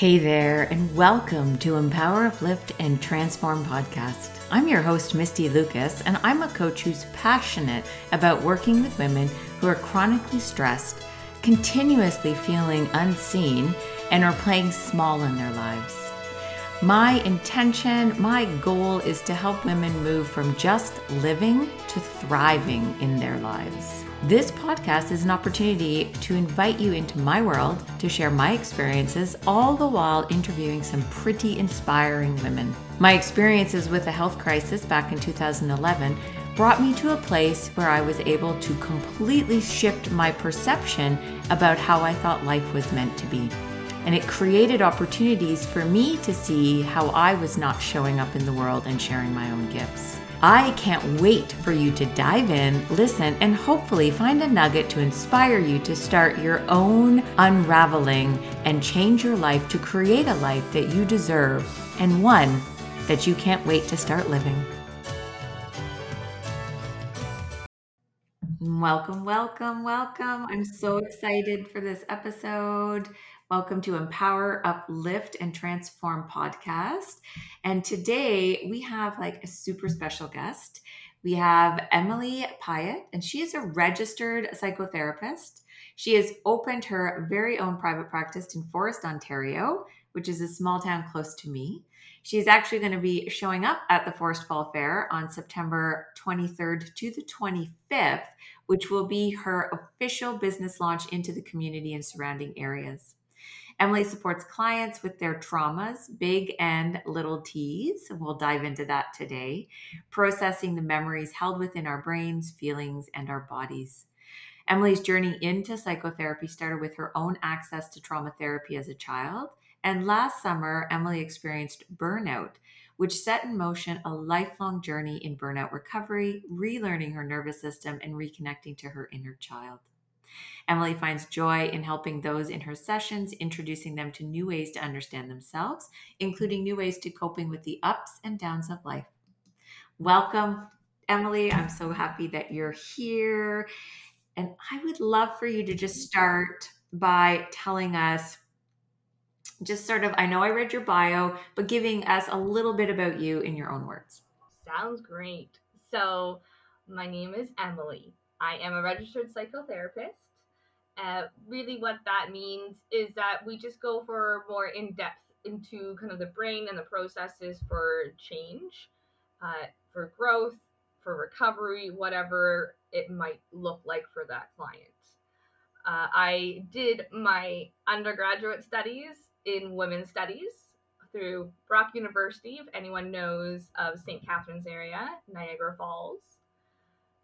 Hey there, and welcome to Empower, Uplift, and Transform podcast. I'm your host, Misty Lucas, and I'm a coach who's passionate about working with women who are chronically stressed, continuously feeling unseen, and are playing small in their lives. My intention, my goal is to help women move from just living to thriving in their lives. This podcast is an opportunity to invite you into my world to share my experiences, all the while interviewing some pretty inspiring women. My experiences with the health crisis back in 2011 brought me to a place where I was able to completely shift my perception about how I thought life was meant to be. And it created opportunities for me to see how I was not showing up in the world and sharing my own gifts. I can't wait for you to dive in, listen, and hopefully find a nugget to inspire you to start your own unraveling and change your life to create a life that you deserve and one that you can't wait to start living. Welcome, welcome, welcome. I'm so excited for this episode. Welcome to Empower, Uplift, and Transform podcast. And today we have like a super special guest. We have Emily Piette, and she is a registered psychotherapist. She has opened her very own private practice in Forest, Ontario, which is a small town close to me. She's actually going to be showing up at the Forest Fall Fair on September 23rd to the 25th, which will be her official business launch into the community and surrounding areas. Emily supports clients with their traumas, big and little T's. We'll dive into that today. Processing the memories held within our brains, feelings, and our bodies. Emily's journey into psychotherapy started with her own access to trauma therapy as a child. And last summer, Emily experienced burnout, which set in motion a lifelong journey in burnout recovery, relearning her nervous system, and reconnecting to her inner child. Emily finds joy in helping those in her sessions, introducing them to new ways to understand themselves, including new ways to coping with the ups and downs of life. Welcome, Emily. I'm so happy that you're here. And I would love for you to just start by telling us just sort of, I know I read your bio, but giving us a little bit about you in your own words. Sounds great. So, my name is Emily. I am a registered psychotherapist. Uh, really, what that means is that we just go for more in depth into kind of the brain and the processes for change, uh, for growth, for recovery, whatever it might look like for that client. Uh, I did my undergraduate studies in women's studies through Brock University, if anyone knows of St. Catharines area, Niagara Falls.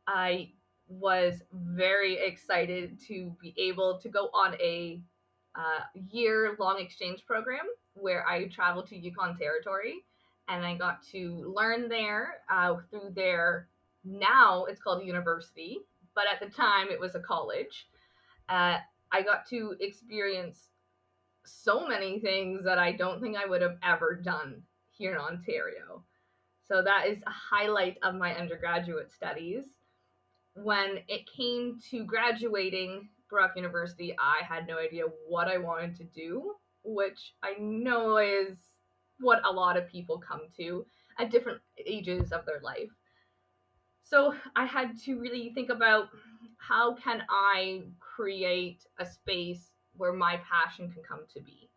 I was very excited to be able to go on a uh, year long exchange program where I traveled to Yukon Territory and I got to learn there uh, through their now it's called a university, but at the time it was a college. Uh, I got to experience so many things that I don't think I would have ever done here in Ontario. So that is a highlight of my undergraduate studies when it came to graduating Brock University, I had no idea what I wanted to do, which I know is what a lot of people come to at different ages of their life. So I had to really think about how can I create a space where my passion can come to be.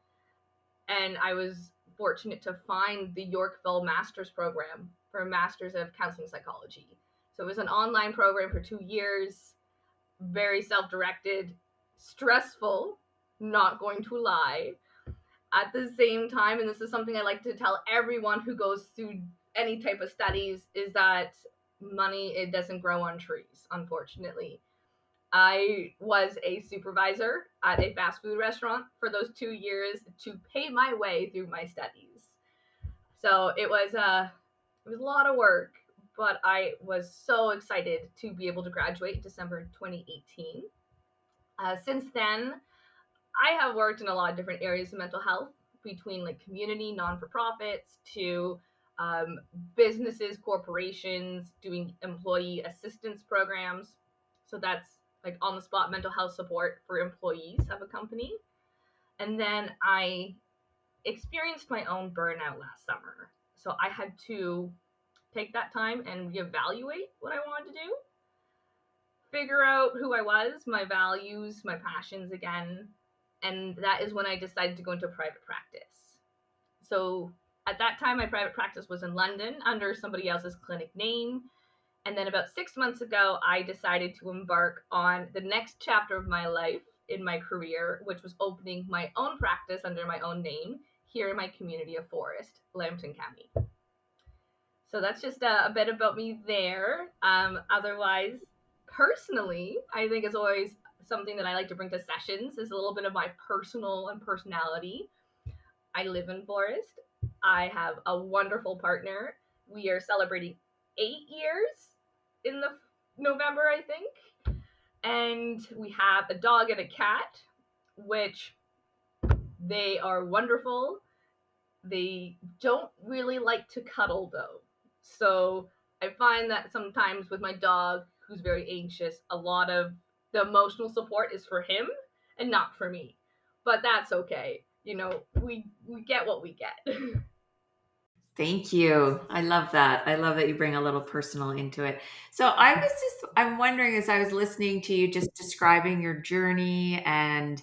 And I was fortunate to find the Yorkville Master's Program for a Master's of Counseling Psychology so it was an online program for two years, very self directed, stressful, not going to lie. At the same time, and this is something I like to tell everyone who goes through any type of studies, is that money it doesn't grow on trees, unfortunately. I was a supervisor at a fast food restaurant for those two years to pay my way through my studies. So it was a uh, it was a lot of work, but I was so excited to be able to graduate December 2018. Uh, since then, I have worked in a lot of different areas of mental health, between like community, non for profits, to um, businesses, corporations, doing employee assistance programs. So that's like on the spot mental health support for employees of a company. And then I experienced my own burnout last summer. So I had to take that time and reevaluate what I wanted to do, figure out who I was, my values, my passions again. And that is when I decided to go into private practice. So at that time, my private practice was in London under somebody else's clinic name. And then about six months ago, I decided to embark on the next chapter of my life in my career, which was opening my own practice under my own name here in my community of Forest, Lambton County. So that's just a, a bit about me there. Um, otherwise, personally, I think it's always something that I like to bring to sessions is a little bit of my personal and personality. I live in Forest. I have a wonderful partner. We are celebrating eight years in the November, I think. And we have a dog and a cat, which they are wonderful. They don't really like to cuddle though. So I find that sometimes with my dog, who's very anxious, a lot of the emotional support is for him and not for me. But that's okay. You know, we we get what we get. Thank you. I love that. I love that you bring a little personal into it. So I was just I'm wondering as I was listening to you just describing your journey and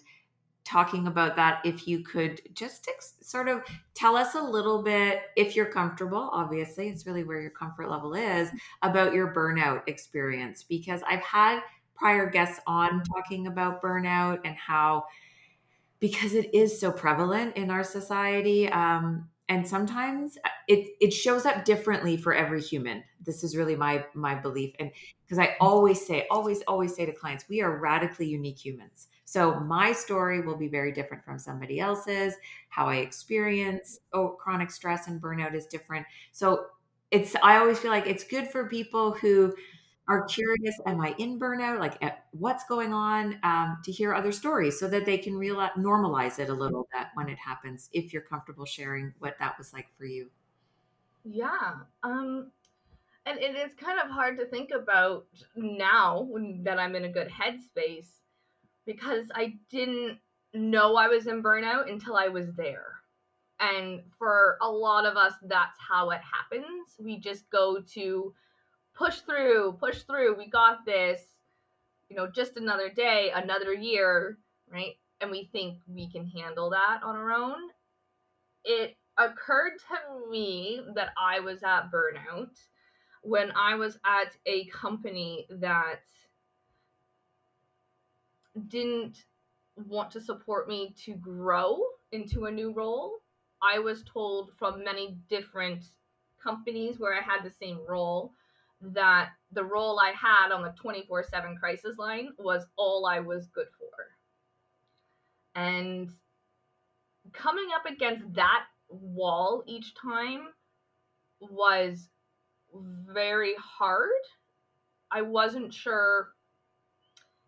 talking about that if you could just ex- sort of tell us a little bit if you're comfortable obviously it's really where your comfort level is about your burnout experience. Because i've had prior guests on talking about burnout and how because it is so prevalent in our society um, and sometimes uh, it it shows up differently for every human. This is really my my belief and because i always say always always say to clients we are radically unique humans so my story will be very different from somebody else's. How i experience oh chronic stress and burnout is different. So it's i always feel like it's good for people who are curious am i in burnout? Like eh, what's going on? Um, to hear other stories so that they can realize normalize it a little bit when it happens if you're comfortable sharing what that was like for you. Yeah um and it is kind of hard to think about now that i'm in a good headspace because i didn't know i was in burnout until i was there and for a lot of us that's how it happens we just go to push through, push through. We got this. You know, just another day, another year, right? And we think we can handle that on our own. It occurred to me that I was at burnout when I was at a company that didn't want to support me to grow into a new role. I was told from many different companies where I had the same role that the role I had on the 24 7 crisis line was all I was good for. And coming up against that wall each time was very hard. I wasn't sure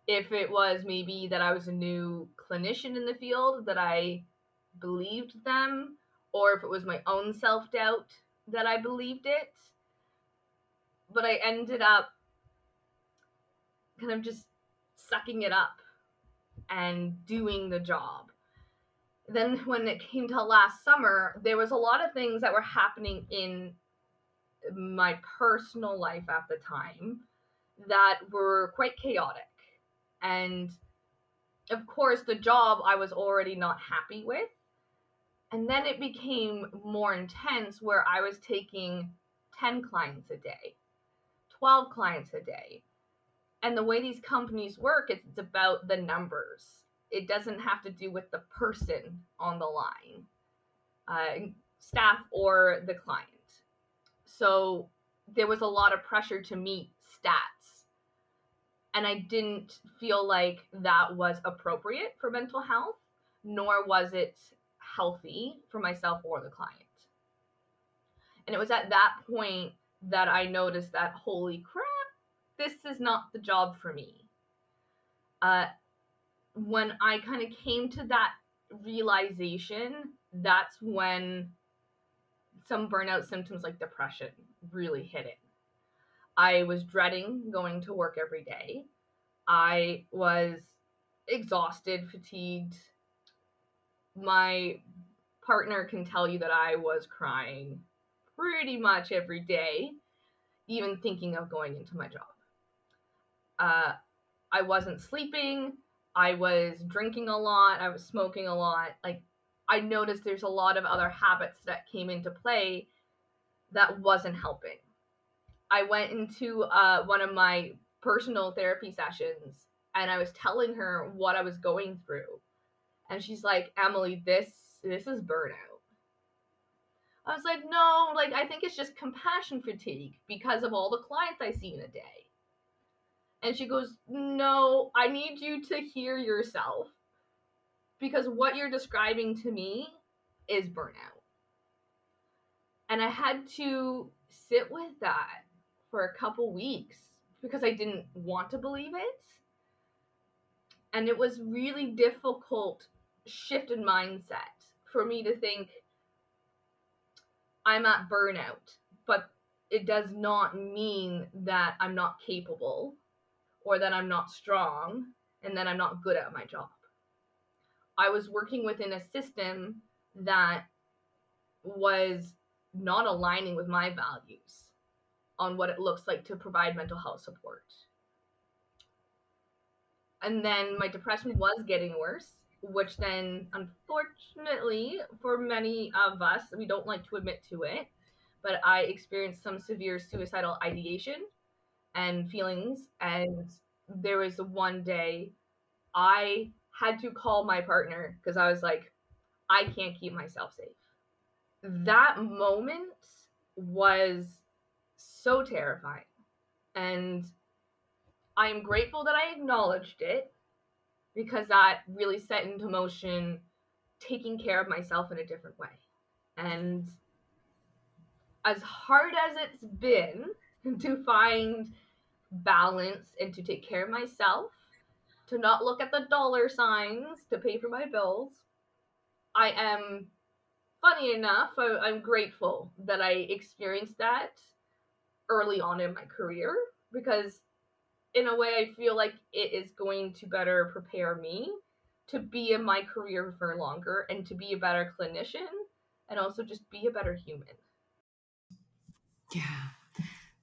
if it was maybe that I was a new clinician in the field, that I believed them, or if it was my own self doubt that I believed it but I ended up kind of just sucking it up and doing the job. Then, when it came to last summer, there was a lot of things that were happening in my personal life at the time that were quite chaotic. And of course, the job I was already not happy with. And then it became more intense where I was taking 10 clients a day 12 clients a day. And the way these companies work, it's about the numbers. It doesn't have to do with the person on the line, uh, staff or the client. So there was a lot of pressure to meet stats. And I didn't feel like that was appropriate for mental health, nor was it healthy for myself or the client. And it was at that point that I noticed that holy crap, this is not the job for me. Uh, when I kind of came to that realization, that's when some burnout symptoms like depression really hit it. I was dreading going to work every day. I was exhausted, fatigued. My partner can tell you that I was crying pretty much every day, even thinking of going into my job. Uh, I wasn't sleeping. I was drinking a lot. I was smoking a lot. Like, I noticed there's a lot of other habits that came into play that wasn't helping. I went into uh, one of my personal therapy sessions and I was telling her what I was going through. And she's like, Emily, this this is burnout. I was like, no, like I think it's just compassion fatigue because of all the clients I see in a day. And she goes, No, I need you to hear yourself because what you're describing to me is burnout. And I had to sit with that for a couple weeks because I didn't want to believe it. And it was really difficult shift in mindset for me to think I'm at burnout, but it does not mean that I'm not capable or that I'm not strong and that I'm not good at my job. I was working within a system that was not aligning with my values on what it looks like to provide mental health support. And then my depression was getting worse, which then, unfortunately, for many of us, we don't like to admit to it, but I experienced some severe suicidal ideation and feelings. And there was one day I had to call my partner because I was like, I can't keep myself safe. That moment was so terrifying. And I am grateful that I acknowledged it because that really set into motion taking care of myself in a different way. And as hard as it's been to find balance and to take care of myself, to not look at the dollar signs to pay for my bills, I am, funny enough, I, am grateful that I experienced that early on in my career because in a way I feel like it is going to better prepare me to be in my career for longer and to be a better clinician and also just be a better human. Yeah.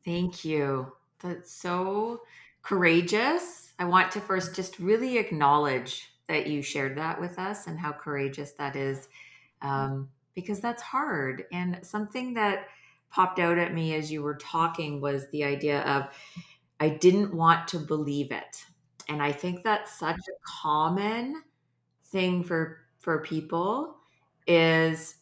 Thank you. That's so courageous. I want to first just really acknowledge that you shared that with us and how courageous that is um, because that's hard. And something that popped out at me as you were talking was the idea of I didn't want to believe it. And I think that's such a common thing for for people is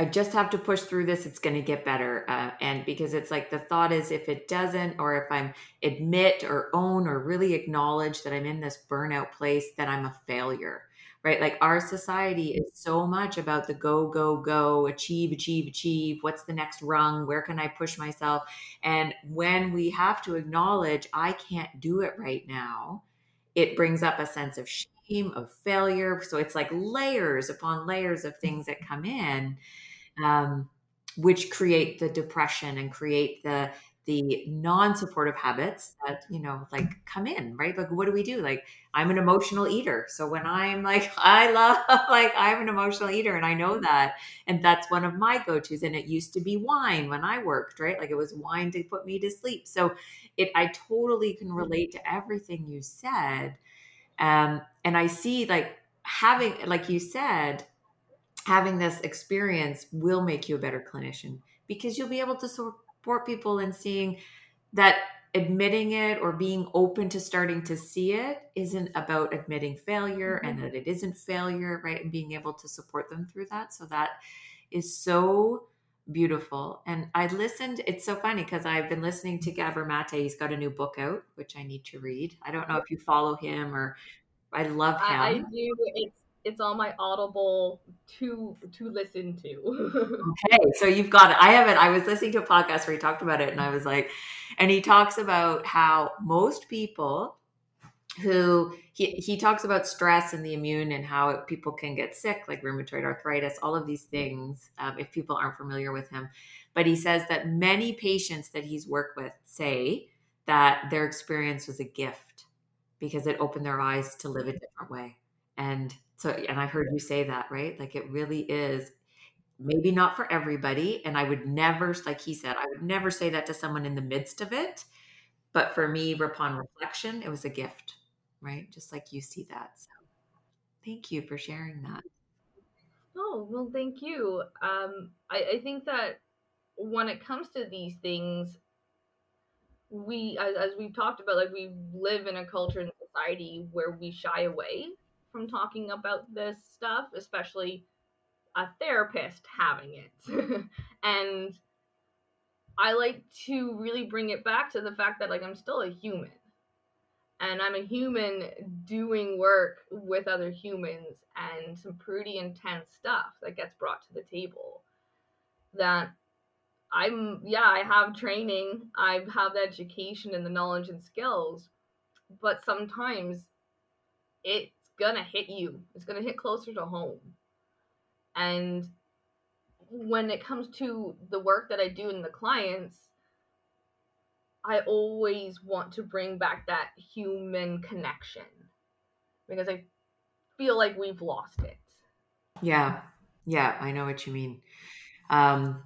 I just have to push through this. It's going to get better. Uh, and because it's like the thought is if it doesn't, or if I'm admit or own or really acknowledge that I'm in this burnout place, that I'm a failure right? Like our society is so much about the go, go, go, achieve, achieve, achieve. What's the next rung? Where can I push myself? And when we have to acknowledge, I can't do it right now, it brings up a sense of shame, of failure. So it's like layers upon layers of things that come in. Um, which create the depression and create the the non-supportive habits that you know like come in right? Like what do we do? Like i'm an emotional eater. So when i'm like i love like i'm an emotional eater and i know that and that's one of my go-to's and it used to be wine when i worked right? Like it was wine to put me to sleep. So it i totally can relate to everything you said um and i see like having like you said having this experience will make you a better clinician because you'll be able to sort support people in seeing that admitting it or being open to starting to see it isn't about admitting failure mm-hmm. and that it isn't failure, right? And being able to support them through that. So that is so beautiful. And I listened, it's so funny because I've been listening to Gabor Mate. He's got a new book out, which I need to read. I don't know if you follow him or I love him. I, I do. It's it's on my Audible to to listen to. okay, so you've got it. I haven't. I was listening to a podcast where he talked about it, and I was like, and he talks about how most people who he he talks about stress and the immune and how people can get sick, like rheumatoid arthritis, all of these things. Um, if people aren't familiar with him, but he says that many patients that he's worked with say that their experience was a gift because it opened their eyes to live a different way and So, and I heard you say that, right? Like it really is maybe not for everybody. And I would never, like he said, I would never say that to someone in the midst of it. But for me, upon reflection, it was a gift, right? Just like you see that. So thank you for sharing that. Oh, well, thank you. Um, I, I think that when it comes to these things, we, as, as we've talked about, like we live in a culture and society where we shy away from talking about this stuff, especially a therapist having it. and I like to really bring it back to the fact that like I'm still a human. And I'm a human doing work with other humans and some pretty intense stuff that gets brought to the table. That I'm yeah, I have training, I have the education and the knowledge and skills, but sometimes it's gonna hit you. It's gonna hit closer to home. And when it comes to the work that I do in the clients, I always want to bring back that human connection because I feel like we've lost it. Yeah. Yeah, I know what you mean. Um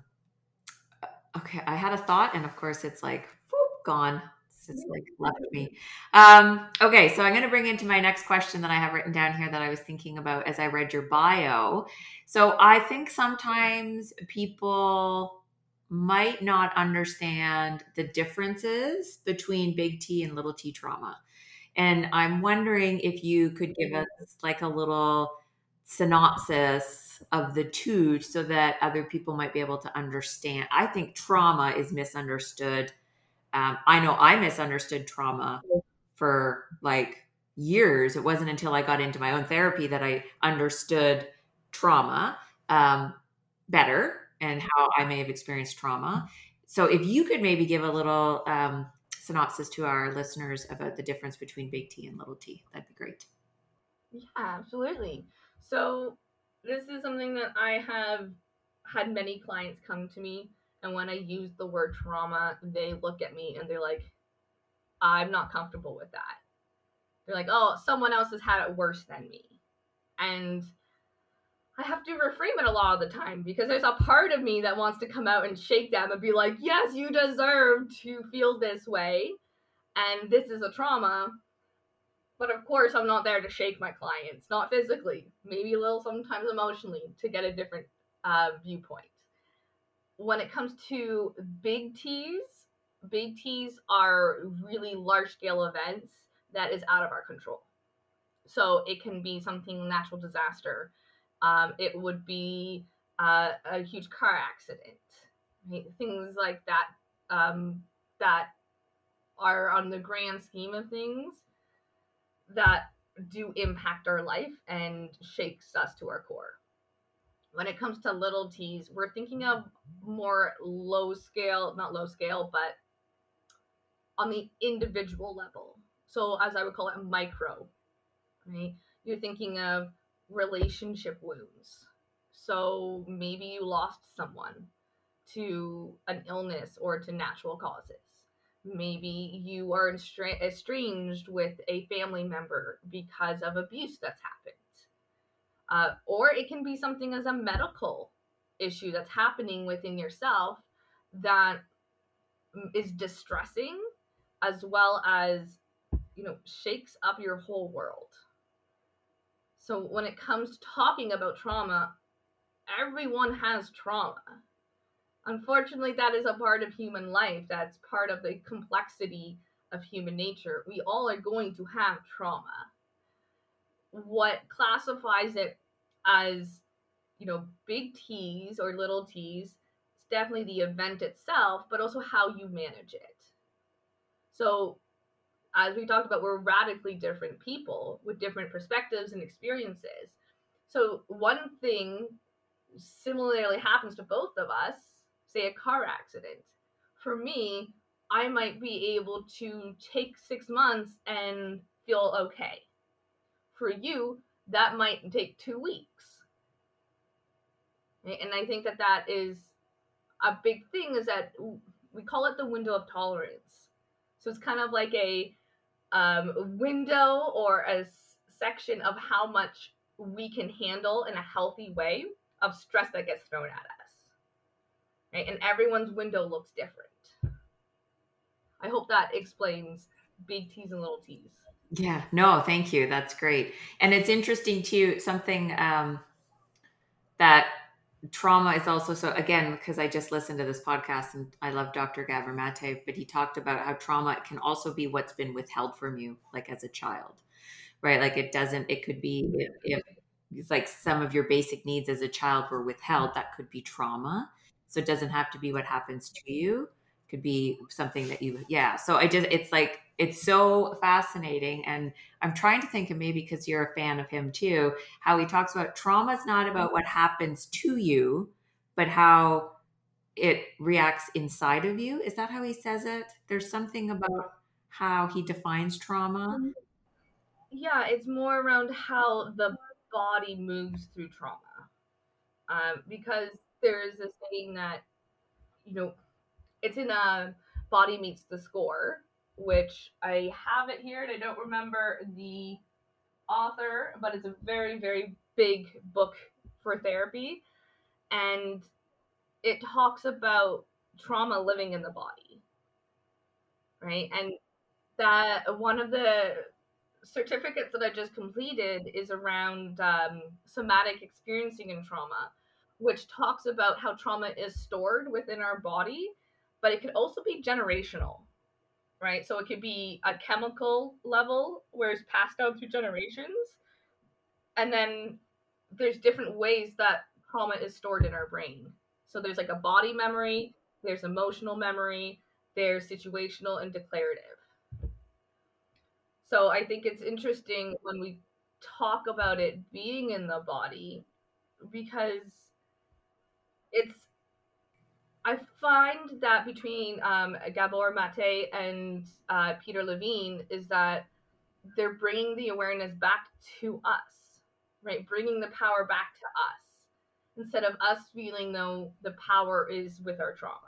okay, I had a thought and of course it's like whoop, gone it's like left me. Um, okay, so I'm going to bring into my next question that I have written down here that I was thinking about as I read your bio. So I think sometimes people might not understand the differences between big T and little t trauma. And I'm wondering if you could give us like a little synopsis of the two so that other people might be able to understand. I think trauma is misunderstood um, I know I misunderstood trauma for like years. It wasn't until I got into my own therapy that I understood trauma um, better and how I may have experienced trauma. So, if you could maybe give a little um, synopsis to our listeners about the difference between big T and little t, that'd be great. Yeah, absolutely. So, this is something that I have had many clients come to me and when I use the word trauma, they look at me and they're like, I'm not comfortable with that. They're like, oh, someone else has had it worse than me. And I have to reframe it a lot of the time because there's a part of me that wants to come out and shake them and be like, yes, you deserve to feel this way. And this is a trauma. But of course, I'm not there to shake my clients, not physically, maybe a little sometimes emotionally to get a different uh, viewpoint when it comes to big T's, big T's are really large scale events that is out of our control. So it can be something natural disaster. Um, it would be uh, a huge car accident, right? things like that um, that are on the grand scheme of things that do impact our life and shakes us to our core when it comes to little t's, we're thinking of more low scale, not low scale, but on the individual level. So, as I would call it, micro, right? You're thinking of relationship wounds. So, maybe you lost someone to an illness or to natural causes. Maybe you are estranged with a family member because of abuse that's happened uh, or it can be something as a medical issue that's happening within yourself that is distressing as well as you know shakes up your whole world. So when it comes to talking about trauma everyone has trauma. Unfortunately that is a part of human life. That's part of the complexity of human nature. We all are going to have trauma. What classifies it as you know big T's or little T's. It's definitely the event itself, but also how you manage it. So, as we talked about, we're radically different people with different perspectives and experiences. So, one thing similarly happens to both of us, say a car accident. For me, I might be able to take six months and feel okay. For you, that might take two weeks. And I think that that is a big thing is that we call it the window of tolerance. So it's kind of like a um, window or a section of how much we can handle in a healthy way of stress that gets thrown at us. Right? And everyone's window looks different. I hope that explains big T's and little T's. Yeah, no, thank you. That's great. And it's interesting too, something um, that trauma is also so again because i just listened to this podcast and i love dr gabor mate but he talked about how trauma can also be what's been withheld from you like as a child right like it doesn't it could be if, if like some of your basic needs as a child were withheld that could be trauma so it doesn't have to be what happens to you could be something that you yeah. So i just it's like it's so fascinating and i'm trying to think of maybe because you're a fan of him too how he talks about trauma is not about what happens to you but how it reacts inside of you. Is that how he says it? There's something about how he defines trauma. Mm-hmm. yeah it's more around how the body moves through trauma. Um, because there's this saying that you know it's in a body keeps the score which I have it here and I don't remember the author, but it's a very, very big book for therapy. And it talks about trauma living in the body. Right. And that one of the certificates that I just completed is around um, somatic experiencing and trauma, which talks about how trauma is stored within our body, but it could also be generational right? So it could be a chemical level where it's passed down through generations. And then there's different ways that trauma is stored in our brain. So there's like a body memory, there's emotional memory, there's situational and declarative. So I think it's interesting when we talk about it being in the body because it's I find that between um, Gabor Mate and uh, Peter Levine is that they're bringing the awareness back to us, right? Bringing the power back to us instead of us feeling though the power is with our trauma.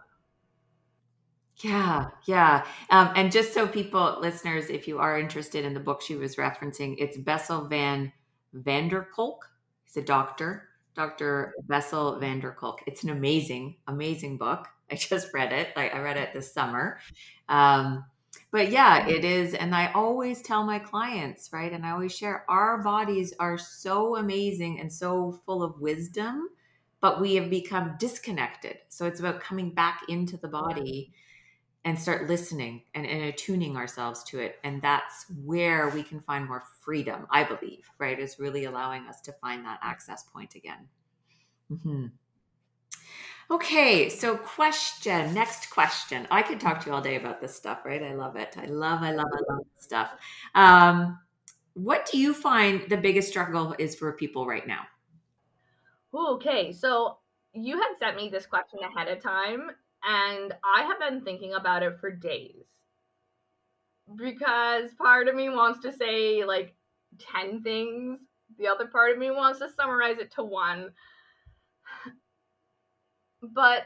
Yeah, yeah. Um, and just so people, listeners, if you are interested in the book she was referencing, it's Bessel van Vanderkolk. He's a doctor Dr. Bessel van der Kolk. It's an amazing, amazing book. I just read it. Like I read it this summer. Um, but yeah, it is. And I always tell my clients, right? And I always share our bodies are so amazing and so full of wisdom, but we have become disconnected. So it's about coming back into the body and start listening and, and attuning ourselves to it. And that's where we can find more freedom, I believe, right? Is really allowing us to find that access point again. Mm-hmm. Okay, so question, next question. I could talk to you all day about this stuff, right? I love it. I love, I love, I love this stuff. Um, what do you find the biggest struggle is for people right now? Okay, so you had sent me this question ahead of time, and I have been thinking about it for days. Because part of me wants to say like 10 things, the other part of me wants to summarize it to one. But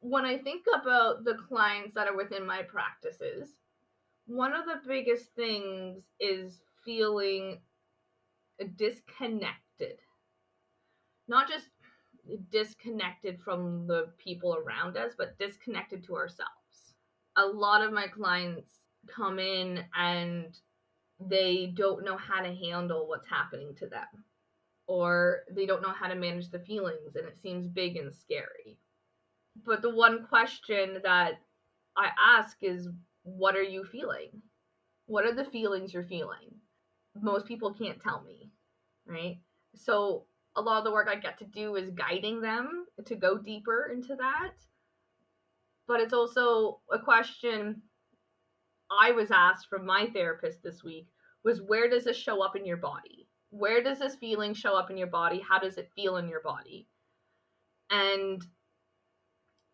when I think about the clients that are within my practices, one of the biggest things is feeling disconnected. Not just disconnected from the people around us, but disconnected to ourselves. A lot of my clients come in and they don't know how to handle what's happening to them, or they don't know how to manage the feelings, and it seems big and scary. But the one question that I ask is, What are you feeling? What are the feelings you're feeling? Most people can't tell me, right? So a lot of the work I get to do is guiding them to go deeper into that. But it's also a question I was asked from my therapist this week was where does this show up in your body? Where does this feeling show up in your body? How does it feel in your body? And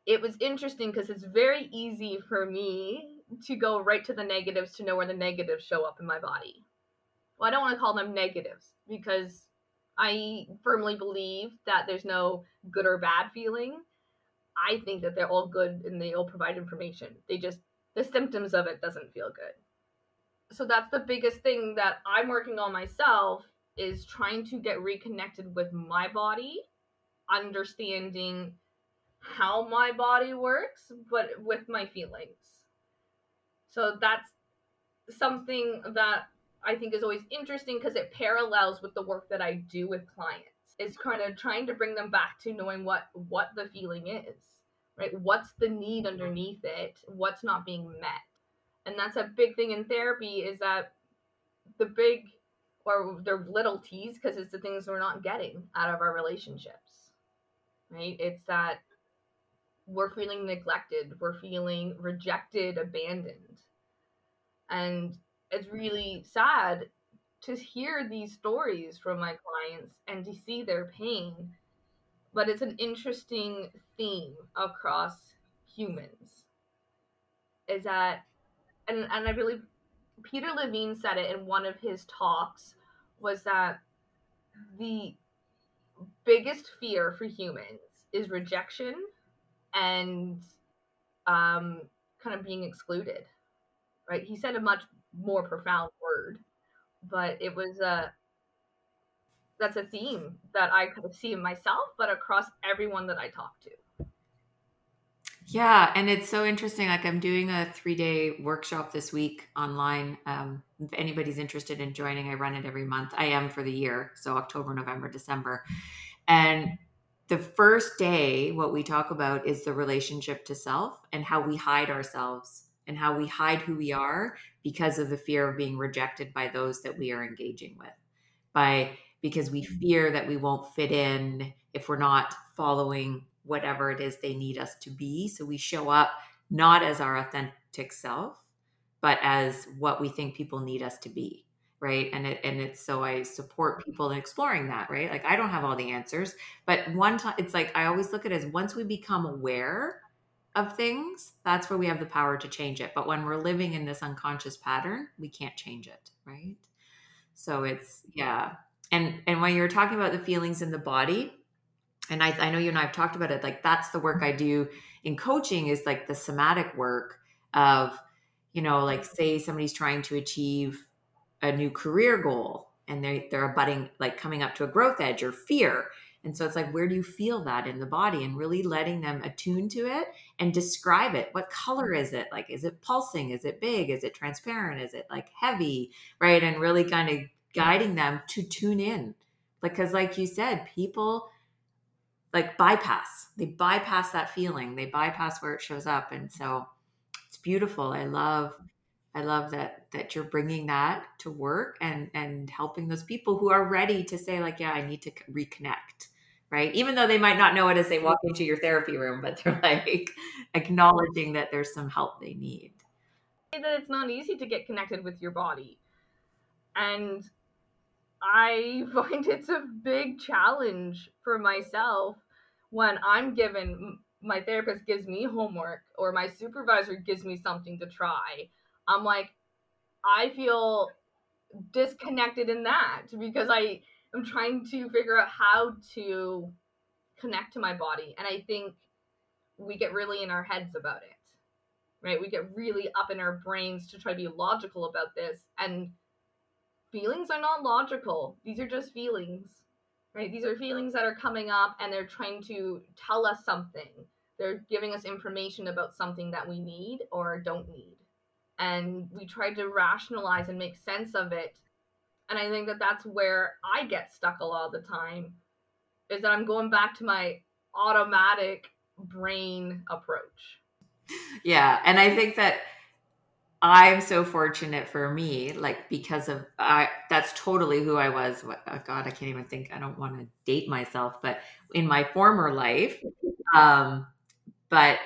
it was interesting because it's very easy for me to go right to the negatives to know where the negatives show up in my body. Well, I don't want to call them negatives because I firmly believe that there's no good or bad feeling. I think that they're all good and they all provide information. They just the symptoms of it doesn't feel good. So that's the biggest thing that I'm working on myself is trying to get reconnected with my body, understanding how my body works, but with my feelings. So that's something that I think is always interesting because it parallels with the work that I do with clients. It's kind of trying to bring them back to knowing what what the feeling is, right? What's the need mm-hmm. underneath it? What's not being met? And that's a big thing in therapy is that the big or they're little t's because it's the things we're not getting out of our relationships, right? It's that we're feeling neglected, we're feeling rejected, abandoned. And it's really sad to hear these stories from my clients and to see their pain. But it's an interesting theme across humans. Is that, and, and I believe Peter Levine said it in one of his talks, was that the biggest fear for humans is rejection and um, kind of being excluded. Right? He said a much more profound word, but it was a that's a theme that I could see in myself, but across everyone that I talk to. Yeah, and it's so interesting. Like I'm doing a three day workshop this week online. Um, if anybody's interested in joining, I run it every month. I am for the year, so October, November, December, and the first day, what we talk about is the relationship to self and how we hide ourselves and how we hide who we are because of the fear of being rejected by those that we are engaging with. By because we mm-hmm. fear that we won't fit in if we're not following whatever it is they need us to be. So we show up not as our authentic self, but as what we think people need us to be right and it and it's so i support people in exploring that right like i don't have all the answers but one time it's like i always look at it as once we become aware of things that's where we have the power to change it. But when we're living in this unconscious pattern we can't change it right? So it's yeah. And and when you're talking about the feelings in the body and I, I know you and i've talked about it like that's the work i do in coaching is like the somatic work of you know like say somebody's trying to achieve a new career goal and they they're abutting like coming up to a growth edge or fear and so it's like where do you feel that in the body? And really letting them attune to it and describe it. What color mm-hmm. is it? Like is it pulsing? Is it big? Is it transparent? Is it like heavy? Right? And really kind of guiding them to tune in. Because like you said people like bypass. They bypass that feeling. They bypass where it shows up. And so it's beautiful. I love I love that that you're bringing that to work and and helping those people who are ready to say like, yeah, I need to reconnect, right? Even though they might not know it as they walk into your therapy room, but they're like acknowledging that there's some help they need. That it's not easy to get connected with your body, and I find it's a big challenge for myself when I'm given my therapist gives me homework or my supervisor gives me something to try I'm like, I feel disconnected in that because I am trying to figure out how to connect to my body. And I think we get really in our heads about it, right? We get really up in our brains to try to be logical about this. And feelings are not logical, these are just feelings, right? These are feelings that are coming up and they're trying to tell us something. They're giving us information about something that we need or don't need and we try to rationalize and make sense of it and i think that that's where i get stuck a lot of the time is that i'm going back to my automatic brain approach yeah and i think that i'm so fortunate for me like because of i that's totally who i was What, oh god i can't even think i don't want to date myself but in my former life um but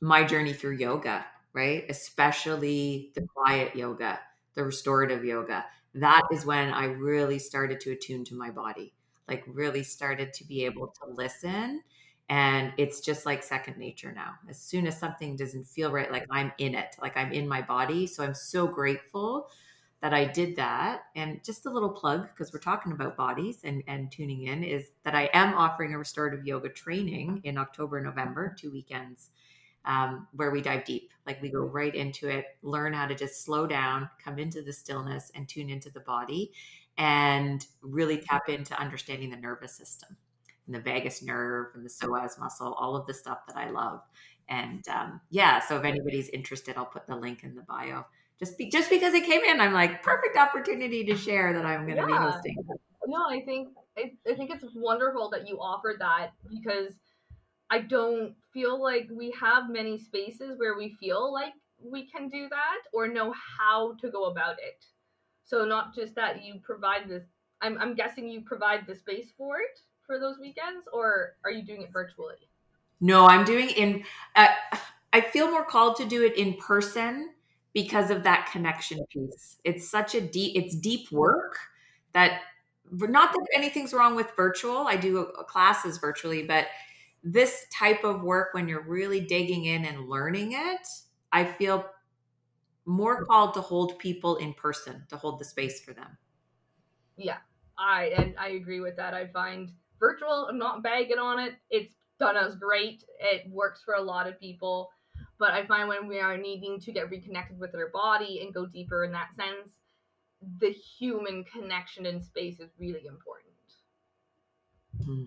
my journey through yoga right? Especially the quiet yoga, the restorative yoga. That is when I really started to attune to my body, like, really started to be able to listen. And it's just like second nature now. As soon as something doesn't feel right, like I'm in it, like I'm in my body. So I'm so grateful that I did that. And just a little plug, because we're talking about bodies and, and tuning in, is that I am offering a restorative yoga training in October, November, two weekends um, where we dive deep. Like we go right into it, learn how to just slow down, come into the stillness, and tune into the body. and really tap into understanding the nervous system and the vagus nerve and the psoas muscle, all of the stuff that I love. And um, yeah, so if anybody's interested, I'll put the link in the bio. Just be, just because it came in, I'm like perfect opportunity to share that I'm going to yeah. be hosting. No, I think I, I think it's wonderful that you offered that because I don't feel like we have many spaces where we feel like we can do that or know how to go about it. So not just that you provide this I'm I'm guessing you provide the space for it for those weekends or are you doing it virtually? No, I'm doing in uh, I feel more called to do it in person because of that connection piece. It's such a deep it's deep work that not that anything's wrong with virtual. I do classes virtually, but this type of work when you're really digging in and learning it, I feel more called to hold people in person, to hold the space for them. Yeah, I and I agree with that. I find virtual, I'm not bagging on it. It's done us great. It works for a lot of people. But I find when we are needing to get reconnected with our body and go deeper in that sense, the human connection in space is really important. Mm-hmm.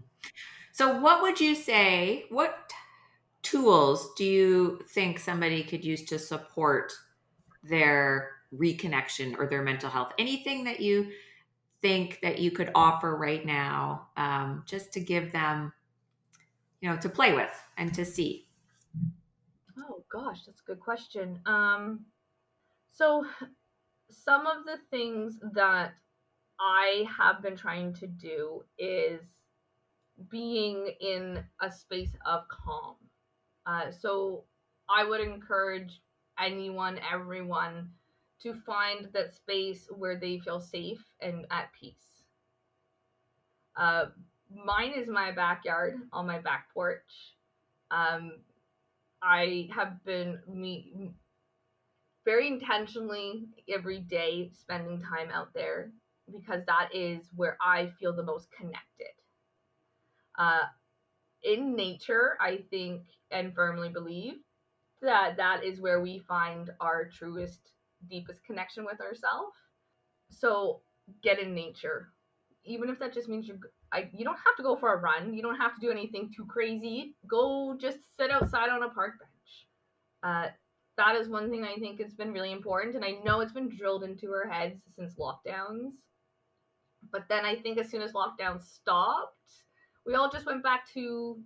So, what would you say? What tools do you think somebody could use to support their reconnection or their mental health? Anything that you think that you could offer right now, um, just to give them, you know, to play with and to see? Oh gosh, that's a good question. Um, so some of the things that I have been trying to do is being in a space of calm. Uh, so I would encourage anyone, everyone, to find that space where they feel safe and at peace. Uh, mine is my backyard on my back porch. Um, I have been me very intentionally every day spending time out there because that is where I feel the most connected. Uh, in nature, I think and firmly believe that that is where we find our truest, deepest connection with ourselves. So get in nature, even if that just means you I, you don't have to go for a run. You don't have to do anything too crazy. Go just sit outside on a park bench. Uh, that is one thing I think has been really important, and I know it's been drilled into our heads since lockdowns. But then I think as soon as lockdown stopped, we all just went back to,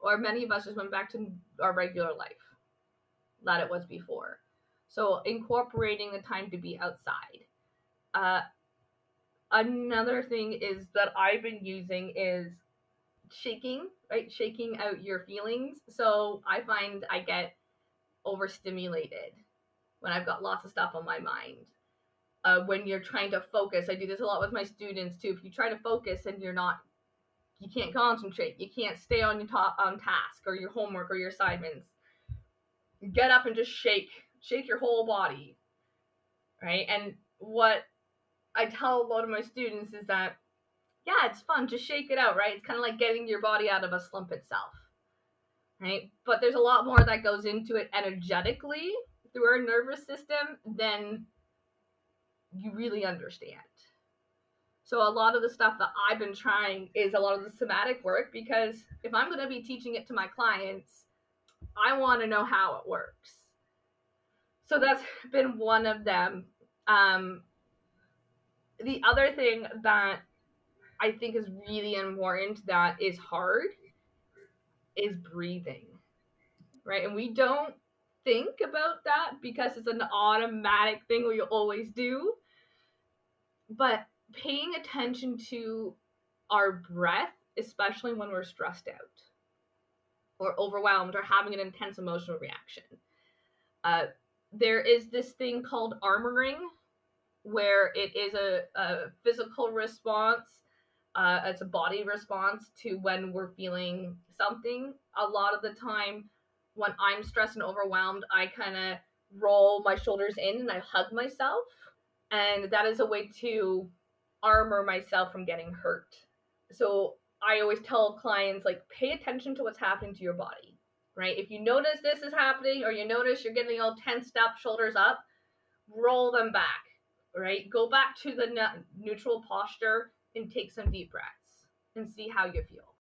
or many of us just went back to our regular life that it was before. So incorporating the time to be outside. Uh, another thing is that I've been using is shaking, right? Shaking out your feelings. So I find I get overstimulated when I've got lots of stuff on my mind. Uh, when you're trying to focus, I do this a lot with my students too. If you try to focus and you're not, you can't concentrate, you can't stay on your top on task or your homework or your assignments. Get up and just shake, shake your whole body, right? And what I tell a lot of my students is that, yeah, it's fun, just shake it out, right? It's kind of like getting your body out of a slump itself right? But there's a lot more that goes into it energetically through our nervous system than you really understand. So a lot of the stuff that I've been trying is a lot of the somatic work because if I'm going to be teaching it to my clients, I want to know how it works. So that's been one of them. Um, the other thing that I think is really important that is hard is breathing, right? And we don't think about that because it's an automatic thing we always do. But paying attention to our breath, especially when we're stressed out or overwhelmed or having an intense emotional reaction. Uh, there is this thing called armoring where it is a, a physical response uh, it's a body response to when we're feeling something. A lot of the time, when I'm stressed and overwhelmed, I kind of roll my shoulders in and I hug myself. And that is a way to armor myself from getting hurt. So I always tell clients, like, pay attention to what's happening to your body, right? If you notice this is happening or you notice you're getting all tensed up, shoulders up, roll them back right? Go back to the neutral posture and take some deep breaths and see how you feel.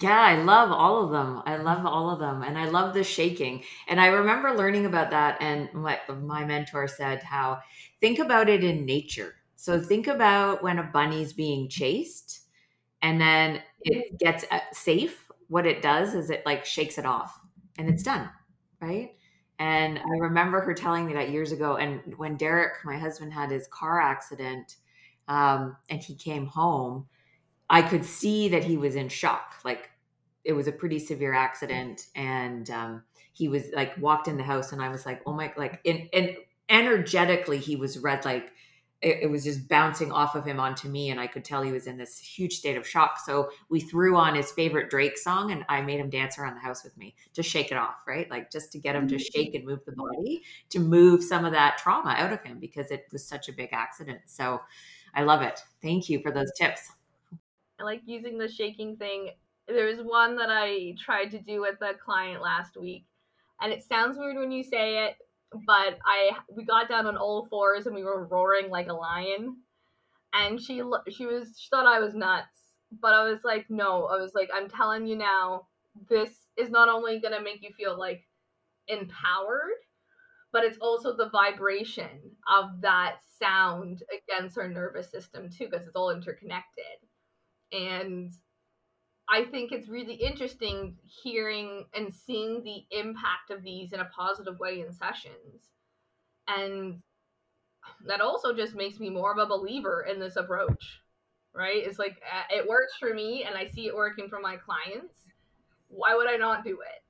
Yeah, I love all of them. I love all of them. And I love the shaking. And I remember learning about that. And my, my mentor said how think about it in nature. So think about when a bunny's being chased and then it gets uh, safe. What it does is it like shakes it off and it's done. Right. And I remember her telling me that years ago. And when Derek, my husband, had his car accident um, and he came home, I could see that he was in shock. Like it was a pretty severe accident, and um, he was like walked in the house, and I was like, oh my, like, and, and energetically he was red, like it, it, was just bouncing off of him onto me, and I could tell he was in this huge state of shock. So we threw on his favorite Drake song, and I made him dance around the house with me to shake it off, right? Like just to get him to mm-hmm. shake and move the body to move some of that trauma out of him because it was such a big accident. So I love it. Thank you for those tips. I like using the shaking thing. There was one that I tried to do with a client last week, and it sounds weird when you say it, but I we got down on all fours and we were roaring like a lion, and she she was she thought I was nuts, but I was like, no, I was like, I'm telling you now, this is not only gonna make you feel like empowered, but it's also the vibration of that sound against our nervous system too, because it's all interconnected. And I think it's really interesting hearing and seeing the impact of these in a positive way in sessions. And that also just makes me more of a believer in this approach, right? It's like uh, it works for me and I see it working for my clients. Why would I not do it?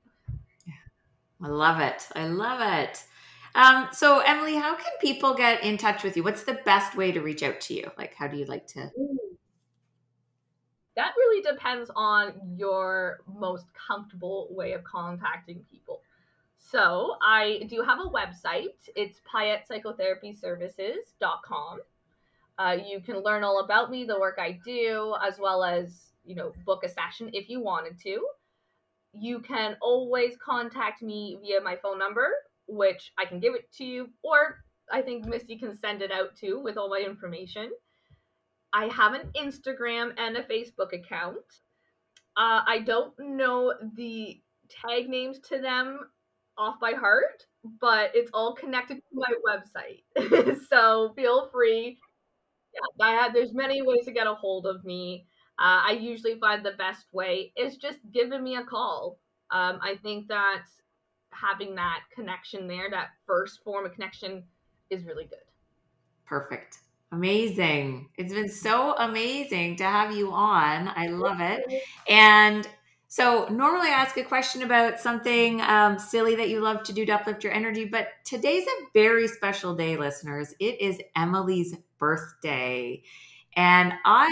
I love it. I love it. Um, so, Emily, how can people get in touch with you? What's the best way to reach out to you? Like, how do you like to? That really depends on your most comfortable way of contacting people. So I do have a website. It's PiettePsychotherapyServices.com. Uh, you can learn all about me, the work I do, as well as, you know, book a session if you wanted to. You can always contact me via my phone number, which I can give it to you, or I think Misty can send it out too with all my information. I have an Instagram and a Facebook account. Uh, I don't know the tag names to them off by heart, but it's all connected to my website. so feel free. Yeah, I have, there's many ways to get a hold of me. Uh, I usually find the best way is just giving me a call. Um, I think that having that connection there, that first form of connection, is really good. Perfect. Amazing. It's been so amazing to have you on. I love it. And so, normally I ask a question about something um, silly that you love to do to uplift your energy, but today's a very special day, listeners. It is Emily's birthday. And I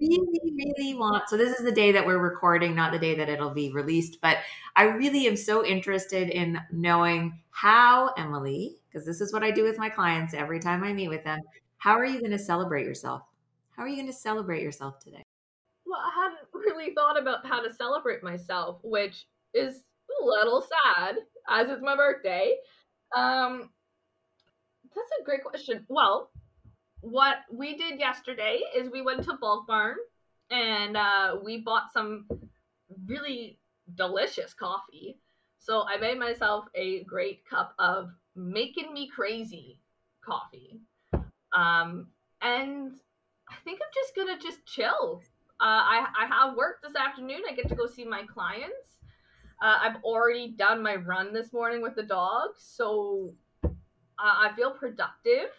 really, really want, so this is the day that we're recording, not the day that it'll be released, but I really am so interested in knowing how Emily, because this is what I do with my clients every time I meet with them, how are you going to celebrate yourself? How are you going to celebrate yourself today? Well, I hadn't really thought about how to celebrate myself, which is a little sad as it's my birthday. Um, that's a great question. Well, what we did yesterday is we went to Bulk Barn and uh, we bought some really delicious coffee. So I made myself a great cup of making me crazy coffee. Um, and I think I'm just gonna just chill. Uh, I I have work this afternoon. I get to go see my clients. Uh, I've already done my run this morning with the dogs, so I feel productive.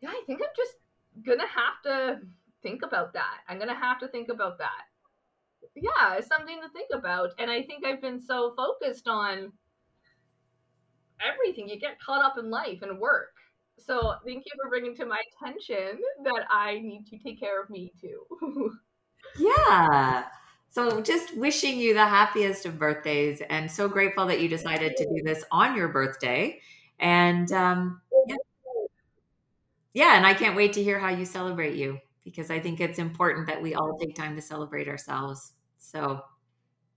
Yeah, I think I'm just gonna have to think about that. I'm gonna have to think about that. Yeah, it's something to think about. And I think I've been so focused on everything. You get caught up in life and work so thank you for bringing to my attention that I need to take care of me too. yeah. So just wishing you the happiest of birthdays and so grateful that you decided to do this on your birthday. And um, yeah. yeah, and I can't wait to hear how you celebrate you because I think it's important that we all take time to celebrate ourselves. So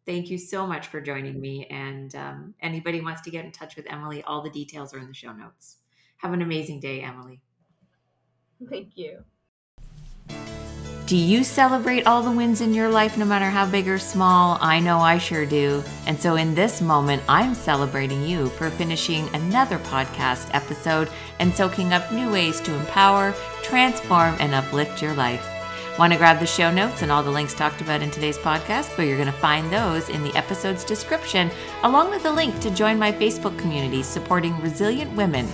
thank you so much for joining me. And um, anybody wants to get in touch with Emily, all the details are in the show notes. Have an amazing day, Emily. Thank you. Do you celebrate all the wins in your life, no matter how big or small? I know I sure do. And so, in this moment, I'm celebrating you for finishing another podcast episode and soaking up new ways to empower, transform, and uplift your life. Want to grab the show notes and all the links talked about in today's podcast? Well, you're going to find those in the episode's description, along with a link to join my Facebook community supporting resilient women.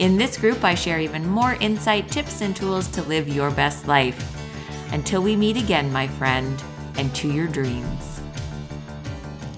In this group, I share even more insight, tips, and tools to live your best life. Until we meet again, my friend, and to your dreams.